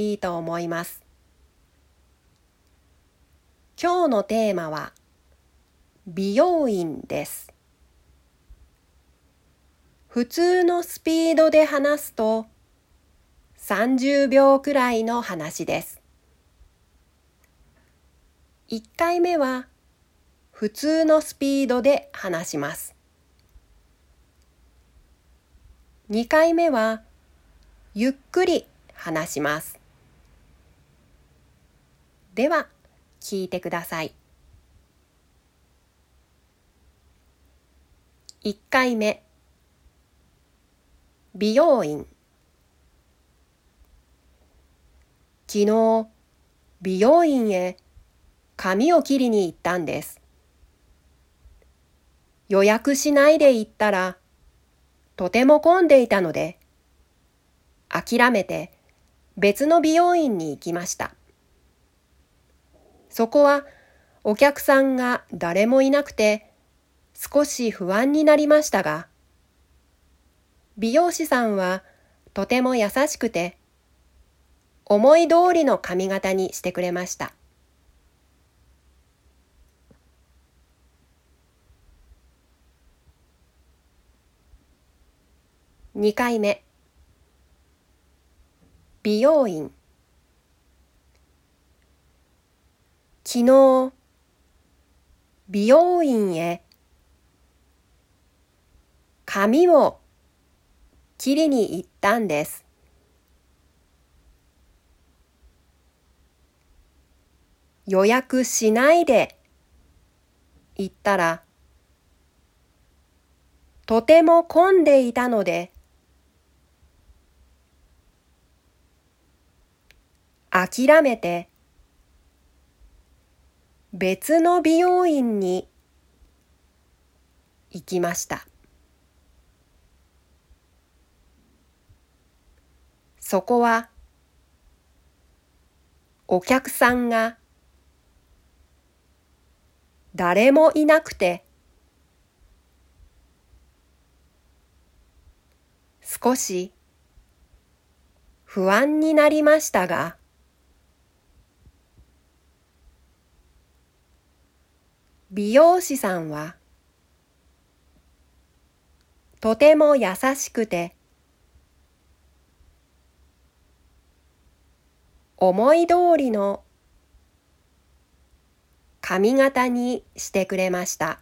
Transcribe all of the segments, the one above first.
いいと思います。今日のテーマは美容院です。普通のスピードで話すと30秒くらいの話です。1回目は普通のスピードで話します。2回目はゆっくり話します。では聞いてください。1回目美容院昨日美容院へ髪を切りに行ったんです。予約しないで行ったらとても混んでいたので、諦めて別の美容院に行きました。そこはお客さんが誰もいなくて少し不安になりましたが、美容師さんはとても優しくて、思い通りの髪型にしてくれました。2回目美容院昨日美容院へ髪を切りに行ったんです。予約しないで行ったらとても混んでいたので諦めて別の美容院に行きました。そこはお客さんが誰もいなくて少し不安になりましたが美容師さんはとても優しくて思い通りの髪型にしてくれました。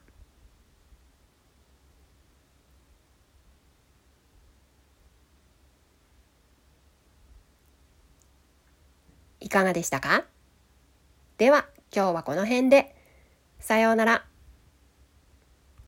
いかがでしたか？では今日はこの辺で。さようなら。